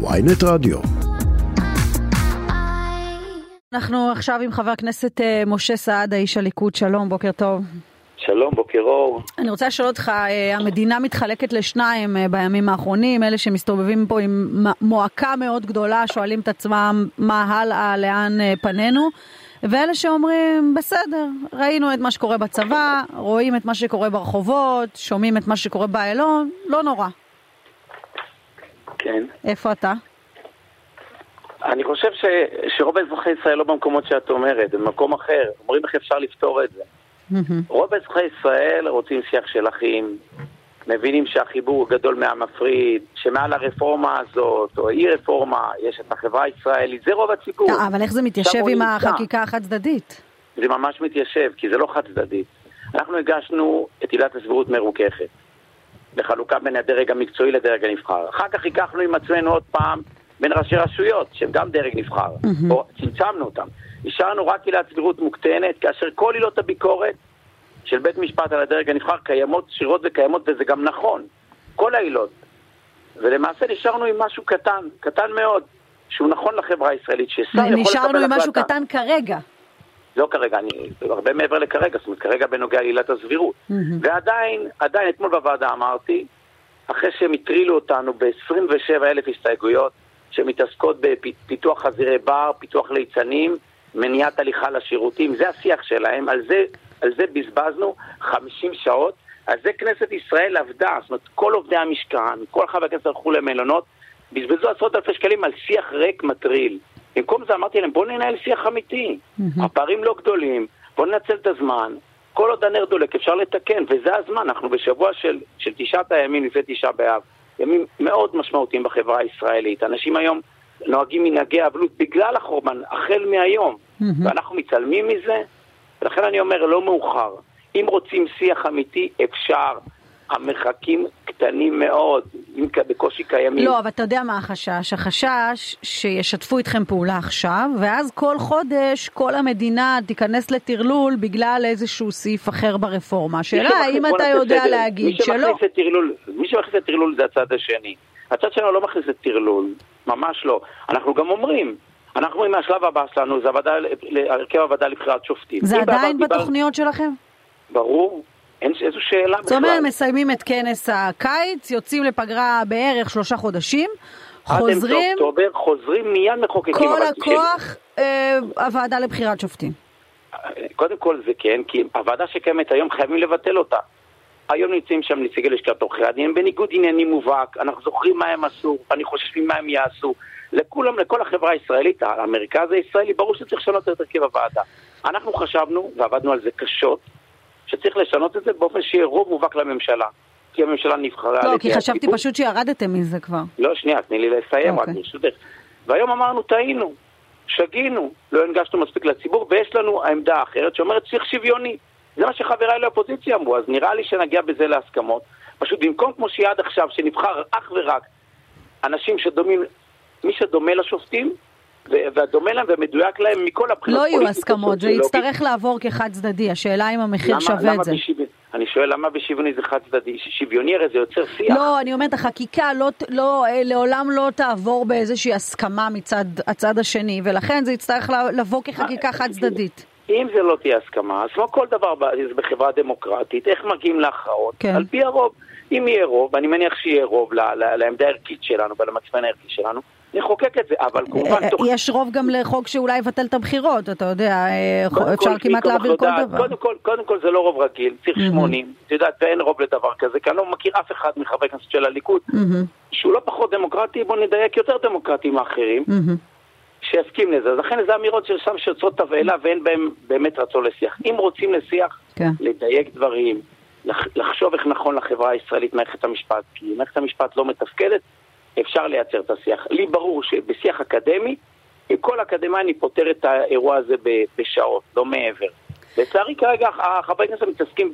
ויינט רדיו. אנחנו עכשיו עם חבר הכנסת אה, משה סעדה, איש הליכוד, שלום, בוקר טוב. שלום, בוקר אור. אני רוצה לשאול אותך, אה, המדינה מתחלקת לשניים אה, בימים האחרונים, אלה שמסתובבים פה עם מועקה מאוד גדולה, שואלים את עצמם מה הלאה, לאן פנינו, ואלה שאומרים, בסדר, ראינו את מה שקורה בצבא, רואים את מה שקורה ברחובות, שומעים את מה שקורה באיילון, לא נורא. כן. איפה אתה? אני חושב ש, שרוב אזרחי ישראל לא במקומות שאת אומרת, במקום אחר. אומרים איך אפשר לפתור את זה. רוב אזרחי ישראל רוצים שיח של אחים, מבינים שהחיבור גדול מהמפריד, שמעל הרפורמה הזאת, או אי רפורמה, יש את החברה הישראלית, זה רוב הציבור. אה, אבל איך זה מתיישב עם החקיקה החד צדדית? זה ממש מתיישב, כי זה לא חד צדדית. אנחנו הגשנו את עילת הסבירות מרוככת, בחלוקה בין הדרג המקצועי לדרג הנבחר. אחר כך ייקחנו עם עצמנו עוד פעם בין ראשי רשויות, שהם גם דרג נבחר, mm-hmm. או צמצמנו אותם. השארנו רק עילת סבירות מוקטנת, כאשר כל עילות הביקורת של בית משפט על הדרג הנבחר קיימות, שירות וקיימות, וזה גם נכון. כל העילות. ולמעשה נשארנו עם משהו קטן, קטן מאוד, שהוא נכון לחברה הישראלית, ששר יכול לקבל החלטה. נשארנו עם משהו קטן כרגע. לא כרגע, אני הרבה מעבר לכרגע, זאת אומרת, כרגע בנוגע לעילת הסבירות. Mm-hmm. ועדיין, עדיין, אתמול בוועדה אמרתי, אחרי שהם הטרילו אותנו ב-27 אלף הסתייגויות, שמתעסקות בפיתוח חזירי בר, פיתוח ליצנים, מניעת הליכה לשירותים, זה השיח שלהם, על זה, על זה בזבזנו 50 שעות, על זה כנסת ישראל עבדה, זאת אומרת כל עובדי המשכן, כל חברי הכנסת הלכו למלונות, בזבזו עשרות אלפי שקלים על שיח ריק מטריל. במקום זה אמרתי להם, בואו ננהל שיח אמיתי, mm-hmm. הפערים לא גדולים, בואו ננצל את הזמן, כל עוד הנר דולק אפשר לתקן, וזה הזמן, אנחנו בשבוע של, של תשעת הימים לפני תשעה באב. ימים מאוד משמעותיים בחברה הישראלית. אנשים היום נוהגים מנהגי אבלות בגלל החורבן, החל מהיום, mm-hmm. ואנחנו מתעלמים מזה, ולכן אני אומר, לא מאוחר. אם רוצים שיח אמיתי, אפשר. המרחקים קטנים מאוד, אם בקושי קיימים. לא, אבל אתה יודע מה החשש? החשש שישתפו איתכם פעולה עכשיו, ואז כל חודש כל המדינה תיכנס לטרלול בגלל איזשהו סעיף אחר ברפורמה. השאלה האם אתה יודע סדר. להגיד מי שלא. מי שמכניס לטרלול זה הצד השני. הצד שלנו לא מכניס לטרלול, ממש לא. אנחנו גם אומרים, אנחנו אומרים מהשלב הבא שלנו זה הרכב הוועדה לבחירת שופטים. זה עדיין בתוכניות שלכם? ברור. אין איזו שאלה בכלל. זאת אומרת, מסיימים את כנס הקיץ, יוצאים לפגרה בערך שלושה חודשים, חוזרים... עד אוקטובר, חוזרים מיד מחוקקים. כל הכוח, אה, הוועדה לבחירת שופטים. קודם כל זה כן, כי הוועדה שקיימת היום חייבים לבטל אותה. היום נמצאים שם נציגי לשכת עורכי הדין, הם בניגוד עניינים מובהק, אנחנו זוכרים מה הם עשו, אני חושב מה הם יעשו. לכולם, לכל החברה הישראלית, המרכז הישראלי, ברור שצריך לשנות את הרכב הוועדה. אנחנו חשבנו, ועבדנו על זה קשות, שצריך לשנות את זה באופן שיהיה רוב מובהק לממשלה. כי הממשלה נבחרה... לא, כי חשבתי הציבור. פשוט שירדתם מזה כבר. לא, שנייה, תני לי לסיים רק אוקיי. ברשותך. והיום אמרנו, טעינו, שגינו, לא הנגשנו מספיק לציבור, ויש לנו העמדה האחרת שאומרת צריך שוויוני. זה מה שחבריי לאופוזיציה אמרו, אז נראה לי שנגיע בזה להסכמות. פשוט במקום כמו שיהיה עד עכשיו, שנבחר אך ורק אנשים שדומים, מי שדומה לשופטים, והדומה להם ומדויק להם מכל הבחינות. לא יהיו הסכמות, זה יצטרך לעבור כחד צדדי, השאלה אם המחיר למה, שווה למה את זה. בשוויוני, אני שואל למה בשוויוני זה חד צדדי, שוויוני הרי זה יוצר שיח. לא, אני אומרת, החקיקה לא, לא, אה, לעולם לא תעבור באיזושהי הסכמה מצד הצד השני, ולכן זה יצטרך לבוא כחקיקה חד צדדית. אם זה לא תהיה הסכמה, אז כמו כל דבר בחברה דמוקרטית, איך מגיעים להכרעות? כן. על פי הרוב. אם יהיה רוב, ואני מניח שיהיה רוב לעמדה הערכית שלנו ולמצפן הערכי שלנו, נחוקק את זה, אבל כמובן אה, תוך... יש רוב גם לחוק שאולי יבטל את הבחירות, אתה יודע, אה, אפשר כמעט להעביר כל דבר. קודם כל, קודם כל זה לא רוב רגיל, צריך 80, את יודעת, ואין רוב לדבר כזה, כי אני לא מכיר אף אחד מחברי הכנסת של הליכוד, שהוא לא פחות דמוקרטי, בוא נדייק יותר דמוקרטי מאחרים, שיסכים לזה. אז לכן זה אמירות של שם שיוצרות תבהלה ואין בהם באמת רצון לשיח. אם רוצים לשיח, כן. לדייק דברים, לחשוב איך נכון לחברה הישראלית מערכת המשפט, כי מערכת המשפט לא מתפקדת, אפשר לייצר את השיח. לי ברור שבשיח אקדמי, כל אקדמאי אני פותר את האירוע הזה בשעות, לא מעבר. לצערי כרגע החברי כנסת מתעסקים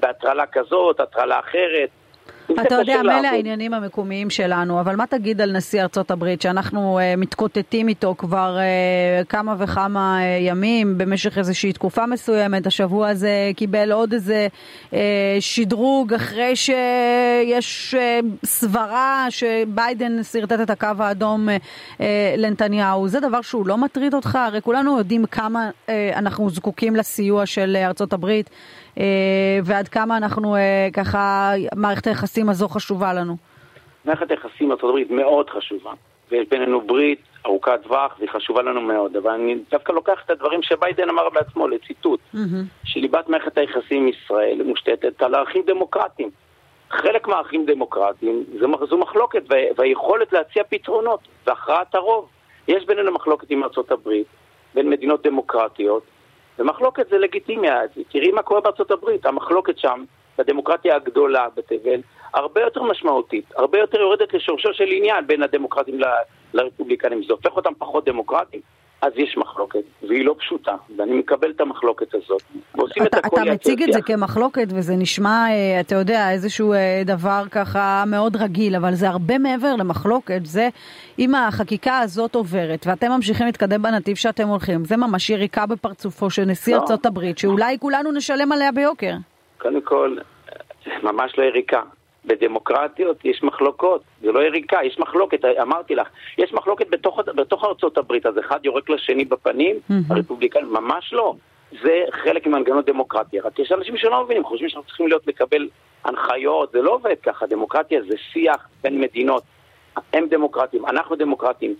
בהטרלה כזאת, הטרלה אחרת. אתה יודע, מילא העניינים המקומיים שלנו, אבל מה תגיד על נשיא ארצות הברית, שאנחנו uh, מתקוטטים איתו כבר uh, כמה וכמה uh, ימים, במשך איזושהי תקופה מסוימת, השבוע הזה קיבל עוד איזה uh, שדרוג אחרי שיש uh, סברה שביידן שרטט את הקו האדום uh, uh, לנתניהו. זה דבר שהוא לא מטריד אותך? הרי כולנו יודעים כמה uh, אנחנו זקוקים לסיוע של ארצות הברית. אה, ועד כמה אנחנו אה, ככה, מערכת היחסים הזו חשובה לנו. מערכת היחסים עם ארה"ב מאוד חשובה, ויש בינינו ברית ארוכת טווח, והיא חשובה לנו מאוד, אבל אני דווקא לוקח את הדברים שביידן אמר בעצמו לציטוט, mm-hmm. שליבת מערכת היחסים עם ישראל מושתתת על ערכים דמוקרטיים. חלק מהערכים דמוקרטיים זו מחלוקת והיכולת להציע פתרונות והכרעת הרוב. יש בינינו מחלוקת עם ארה"ב, בין מדינות דמוקרטיות, ומחלוקת זה לגיטימי, תראי מה קורה בארצות הברית, המחלוקת שם, בדמוקרטיה הגדולה בתבל, הרבה יותר משמעותית, הרבה יותר יורדת לשורשו של עניין בין הדמוקרטים ל- לרפובליקנים, זה הופך אותם פחות דמוקרטיים. אז יש מחלוקת, והיא לא פשוטה, ואני מקבל את המחלוקת הזאת. ועושים אתה, את הכל אתה מציג את זה כמחלוקת, וזה נשמע, אה, אתה יודע, איזשהו אה, דבר ככה מאוד רגיל, אבל זה הרבה מעבר למחלוקת. זה, אם החקיקה הזאת עוברת, ואתם ממשיכים להתקדם בנתיב שאתם הולכים, זה ממש יריקה בפרצופו של נשיא לא. ארצות הברית, שאולי כולנו נשלם עליה ביוקר. קודם כל, ממש לא יריקה. בדמוקרטיות יש מחלוקות, זה לא יריקה, יש מחלוקת, אמרתי לך, יש מחלוקת בתוך, בתוך ארצות הברית, אז אחד יורק לשני בפנים. הרפובליקאים, ממש לא. זה חלק ממנגנון דמוקרטיה, רק יש אנשים שלא מבינים, חושבים שאנחנו צריכים להיות לקבל הנחיות, זה לא עובד ככה, דמוקרטיה זה שיח בין מדינות, הם דמוקרטים, אנחנו דמוקרטים.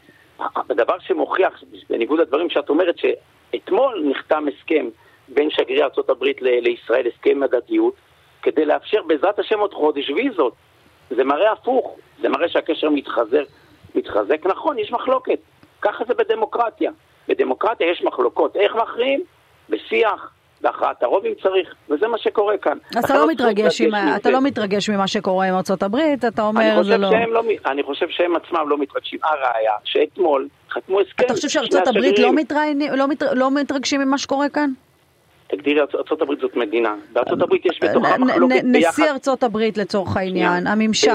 הדבר שמוכיח, בניגוד לדברים שאת אומרת, שאתמול נחתם הסכם בין שגרירי ארה"ב לישראל, הסכם הדדיות, כדי לאפשר בעזרת השם עוד חודש ויזות. זה מראה הפוך, זה מראה שהקשר מתחזק, מתחזק. נכון, יש מחלוקת, ככה זה בדמוקרטיה. בדמוקרטיה יש מחלוקות, איך מכריעים? בשיח, בהכרעת הרוב אם צריך, וזה מה שקורה כאן. אז אתה לא, מתרגש, עם, אתה לא מתרגש ממה שקורה עם ארצות הברית, אתה אומר זה לא... לא... אני חושב שהם עצמם לא מתרגשים. הראיה, שאתמול חתמו הסכם... אתה חושב שארצות הברית לא, לא, לא מתרגשים ממה שקורה כאן? תגדירי, ארה"ב זאת מדינה. בארה"ב יש בתוכה מחלוקת ביחד... נשיא ארה"ב לצורך העניין, הממשל.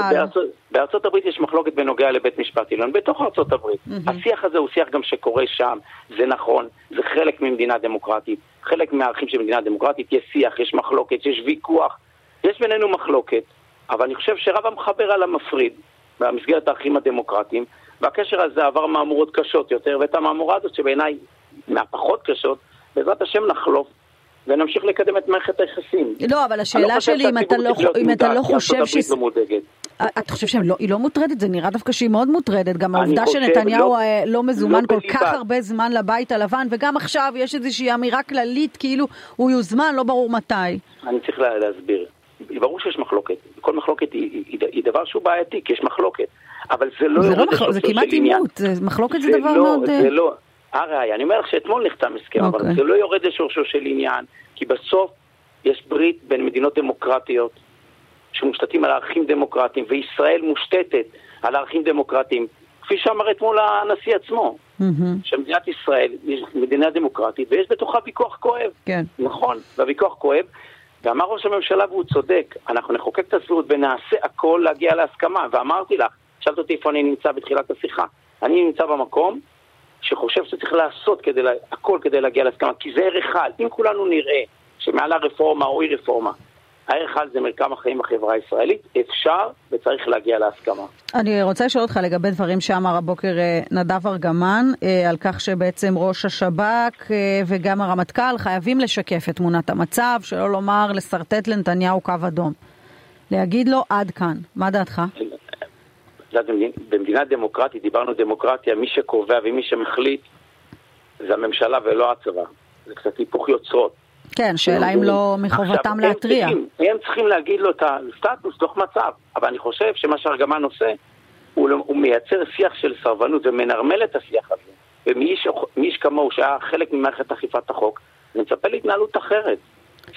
בארה"ב יש מחלוקת בנוגע לבית משפט עליון, בתוך ארה"ב. השיח הזה הוא שיח גם שקורה שם, זה נכון, זה חלק ממדינה דמוקרטית. חלק מהערכים של מדינה דמוקרטית, יש שיח, יש מחלוקת, יש ויכוח. יש בינינו מחלוקת, אבל אני חושב שרב המחבר על המפריד, במסגרת הערכים הדמוקרטיים, והקשר הזה עבר מהמורות קשות יותר, ואת המהמורה הזאת שבעיניי מהפחות קשות, בעזרת השם נחלוף ונמשיך לקדם את מערכת היחסים. לא, אבל השאלה לא שלי, אם אתה לא, אם אתה לא חושב ש... לא מודאגת. אה, אתה חושב שהיא לא, לא מוטרדת? זה נראה דווקא שהיא מאוד מוטרדת. גם העובדה שנתניהו לא, לא מזומן לא כל כך הרבה זמן לבית הלבן, וגם עכשיו יש איזושהי אמירה כללית כאילו הוא יוזמן, לא ברור מתי. אני צריך להסביר. ברור שיש מחלוקת. כל מחלוקת היא, היא, היא, היא דבר שהוא בעייתי, כי יש מחלוקת. אבל זה לא... זה, לא מח... זה כמעט עימות, מחלוקת זה, זה דבר לא, מאוד... זה לא, הראיה, אני אומר לך שאתמול נחתם הסכם, okay. אבל אוקיי. זה לא יורד לשורשו של עניין, כי בסוף יש ברית בין מדינות דמוקרטיות שמושתתים על ערכים דמוקרטיים, וישראל מושתתת על ערכים דמוקרטיים, כפי שאמר אתמול הנשיא עצמו, mm-hmm. שמדינת ישראל היא מדינה דמוקרטית ויש בתוכה ויכוח כואב. כן. נכון, והוויכוח כואב. ואמר ראש הממשלה והוא צודק, אנחנו נחוקק את הסבירות ונעשה הכל להגיע להסכמה. ואמרתי לך, שאלת אותי איפה אני נמצא בתחילת השיחה. אני נמצא במקום שחושב שצריך לעשות כדי, הכל כדי להגיע להסכמה, כי זה ערך על. אם כולנו נראה שמעל הרפורמה או אי רפורמה, הערך על זה מרקם החיים בחברה הישראלית, אפשר וצריך להגיע להסכמה. אני רוצה לשאול אותך לגבי דברים שאמר הבוקר אה, נדב ארגמן, אה, על כך שבעצם ראש השב"כ אה, וגם הרמטכ"ל חייבים לשקף את תמונת המצב, שלא לומר לשרטט לנתניהו קו אדום. להגיד לו עד כאן, מה דעתך? במדינה דמוקרטית, דיברנו דמוקרטיה, מי שקובע ומי שמחליט זה הממשלה ולא הצבא. זה קצת היפוך יוצרות. כן, שאלה אם לא מחובתם להתריע. הם צריכים, הם צריכים להגיד לו את הסטטוס תוך מצב, אבל אני חושב שמה שארגמן עושה, הוא, לא- הוא מייצר שיח של סרבנות ומנרמל את השיח הזה. ומי איש כמוהו, שהיה חלק ממערכת אכיפת החוק, אני מצפה להתנהלות אחרת.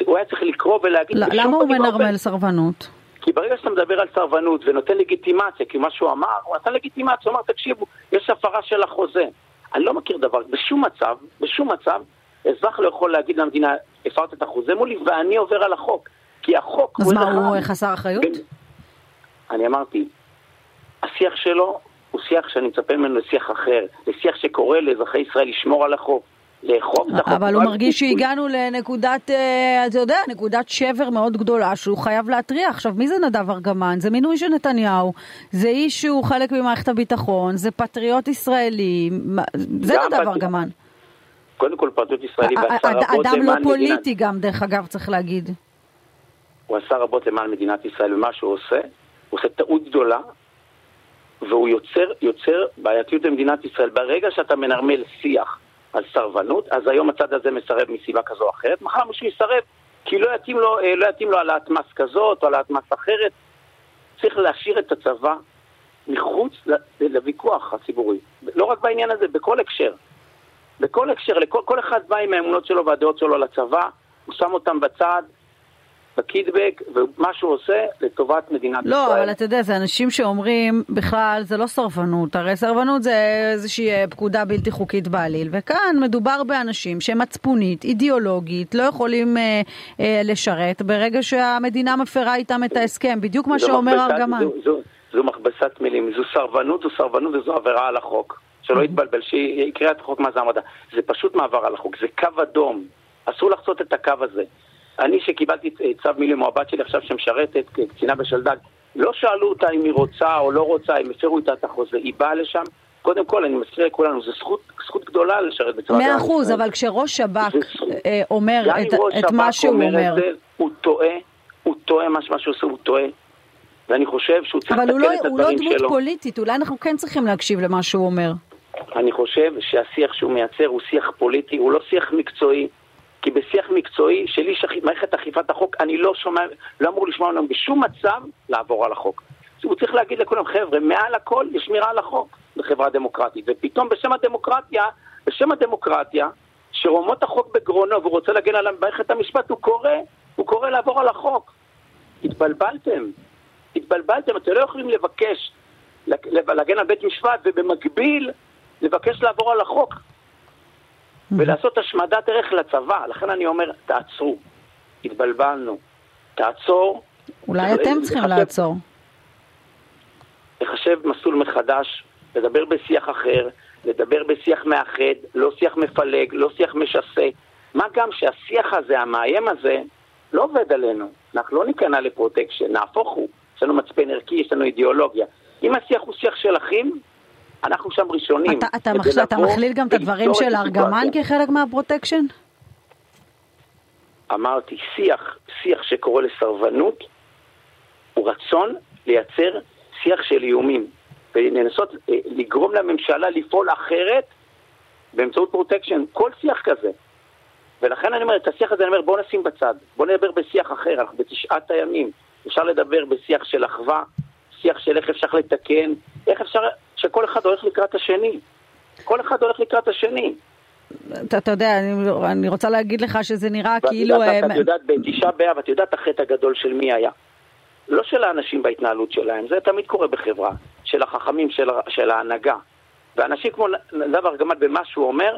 הוא היה צריך לקרוא ולהגיד... למה הוא מנרמל סרבנות? כי ברגע שאתה מדבר על סרבנות ונותן לגיטימציה, כי מה שהוא אמר, הוא נתן לגיטימציה, הוא אמר, תקשיבו, יש הפרה של החוזה. אני לא מכיר דבר, בשום מצב, בשום מצב, אזרח לא יכול להגיד למדינה, הפרת את החוזה מולי ואני עובר על החוק. כי החוק... אז מה, הוא חסר אחריות? אני אמרתי, השיח שלו הוא שיח שאני מצפה ממנו לשיח אחר, לשיח שקורא לאזרחי ישראל לשמור על החוק, לאכוף את החוק. אבל הוא מרגיש שהגענו לנקודת, אה, אתה יודע, נקודת שבר מאוד גדולה שהוא חייב להתריע. עכשיו, מי זה נדב ארגמן? זה מינוי של נתניהו, זה איש שהוא חלק ממערכת הביטחון, זה פטריוט ישראלי, זה נדב ארגמן. קודם כל פטריוט ישראלי ועשה רבות למען מדינת... אדם לא פוליטי גם, דרך אגב, צריך להגיד. הוא עשה רבות למען מדינת ישראל, ומה שהוא עושה, הוא עושה טעות גדולה, והוא יוצר, יוצר בעייתיות במדינת ישראל. ברגע שאתה מנרמל שיח על סרבנות, אז היום הצד הזה מסרב מסיבה כזו או אחרת, מחר מישהו יסרב כי לא יתאים לו, אה, לא יתאים לו העלאת מס כזאת או העלאת מס אחרת. צריך להשאיר את הצבא מחוץ לוויכוח הציבורי. לא רק בעניין הזה, בכל הקשר. בכל הקשר, לכל, כל אחד בא עם האמונות שלו והדעות שלו לצבא, הוא שם אותם בצד, בקידבק, ומה שהוא עושה לטובת מדינת לא, ישראל. לא, אבל אתה יודע, זה אנשים שאומרים, בכלל, זה לא סרבנות, הרי סרבנות זה איזושהי אה, פקודה בלתי חוקית בעליל, וכאן מדובר באנשים שהם מצפונית, אידיאולוגית, לא יכולים אה, אה, לשרת ברגע שהמדינה מפרה איתם את ההסכם, בדיוק מה שאומר ארגמן. זו, זו, זו מכבסת מילים, זו סרבנות, זו סרבנות וזו עבירה על החוק. שלא. יתבלבל, שיקרא את החוק מה זה המדע. זה פשוט מעבר על החוק, זה קו אדום. אסור לחצות את הקו הזה. אני שקיבלתי צו מילואים, או הבת שלי עכשיו שמשרתת כקצינה בשלדג, לא שאלו אותה אם היא רוצה או לא רוצה, אם הפרו איתה את החוזה, היא באה לשם. קודם כל, אני מזכיר לכולנו, זו זכות, זכות גדולה לשרת בצבא מאה אחוז, אבל כשראש שב"כ אה, אומר את, את מה שהוא אומר... זה, הוא טועה, הוא טועה, מה שהוא עושה הוא טועה. ואני חושב שהוא צריך לתקן לא, את הדברים שלו. אבל הוא לא דמות פוליטית, אולי אנחנו כן צריכים להקשיב למה שהוא אומר. אני חושב שהשיח שהוא מייצר הוא שיח פוליטי, הוא לא שיח מקצועי. כי בשיח מקצועי של איש מערכת אכיפת החוק, אני לא שומע, לא אמור לשמוע לנו בשום מצב לעבור על החוק. הוא צריך להגיד לכולם, חבר'ה, מעל הכל יש שמירה על החוק בחברה דמוקרטית. ופתאום בשם הדמוקרטיה, בשם הדמוקרטיה, שרומות החוק בגרונו והוא רוצה להגן על מערכת המשפט, הוא קורא, הוא קורא לעבור על החוק. התבלבלתם. התבלבלתם, אתם לא יכולים לבקש להגן על בית משפט ובמקביל לבקש לעבור על החוק. ולעשות השמדת ערך לצבא. לכן אני אומר, תעצרו. התבלבלנו. תעצור. אולי אתם צריכים לעצור. לחשב מסלול מחדש, לדבר בשיח אחר, לדבר בשיח מאחד, לא שיח מפלג, לא שיח משסה. מה גם שהשיח הזה, המאיים הזה, לא עובד עלינו. אנחנו לא ניכנע לפרוטקשן, נהפוך הוא. יש לנו מצפן ערכי, יש לנו אידיאולוגיה. אם השיח הוא שיח של אחים, אנחנו שם ראשונים. אתה, אתה, מחש... אתה מכליל גם את הדברים של ארגמן כחלק מהפרוטקשן? אמרתי, שיח, שיח שקורא לסרבנות, הוא רצון לייצר שיח של איומים, ולנסות אה, לגרום לממשלה לפעול אחרת באמצעות פרוטקשן, כל שיח כזה. ולכן אני אומר, את השיח הזה אני אומר, בואו נשים בצד, בואו נדבר בשיח אחר, אנחנו בתשעת הימים. אפשר לדבר בשיח של אחווה, שיח של איך אפשר לתקן, איך אפשר שכל אחד הולך לקראת השני. כל אחד הולך לקראת השני. אתה, אתה יודע, אני, אני רוצה להגיד לך שזה נראה כאילו... יודעת, הם... את יודעת, בתשעה באב, את יודעת החטא הגדול של מי היה. לא של האנשים בהתנהלות שלהם, זה תמיד קורה בחברה, של החכמים, של, של ההנהגה. ואנשים כמו נדב ארגמן במה שהוא אומר,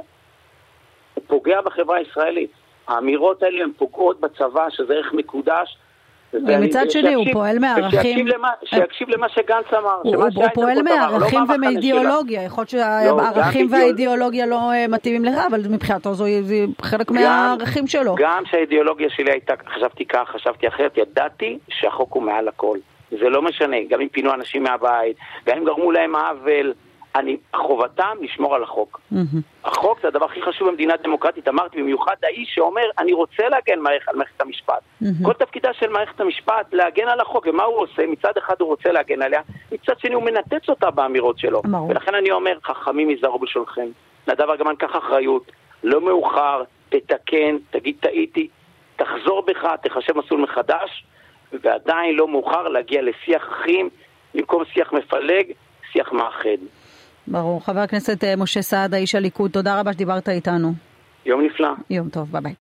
הוא פוגע בחברה הישראלית. האמירות האלה הן פוגעות בצבא, שזה ערך מקודש, ומצד שני הוא פועל מערכים... שיקשיב למה שגנץ אמר. הוא פועל מערכים לא ומאידיאולוגיה, יכול להיות שהערכים לא, והאידיאולוגיה לא אה, מתאימים לך, אבל מבחינתו זה חלק מהערכים שלו. גם שהאידיאולוגיה שלי הייתה, חשבתי כך, חשבתי אחרת, ידעתי שהחוק הוא מעל הכל. זה לא משנה, גם אם פינו אנשים מהבית, גם אם גרמו להם עוול. אני, חובתם לשמור על החוק. Mm-hmm. החוק זה הדבר הכי חשוב במדינה דמוקרטית, אמרתי, במיוחד האיש שאומר, אני רוצה להגן מערכ, על מערכת המשפט. Mm-hmm. כל תפקידה של מערכת המשפט להגן על החוק, ומה הוא עושה? מצד אחד הוא רוצה להגן עליה, מצד שני הוא מנתץ אותה באמירות שלו. אמרו. ולכן אני אומר, חכמים ייזהרו בשולחן. נדב ארגמן, קח אחריות, לא מאוחר, תתקן, תגיד טעיתי, תחזור בך, תחשב מסלול מחדש, ועדיין לא מאוחר להגיע לשיח אחים, במקום שיח מפלג, שיח מאחד. ברור. חבר הכנסת אה, משה סעדה, איש הליכוד, תודה רבה שדיברת איתנו. יום נפלא. יום טוב, ביי ביי.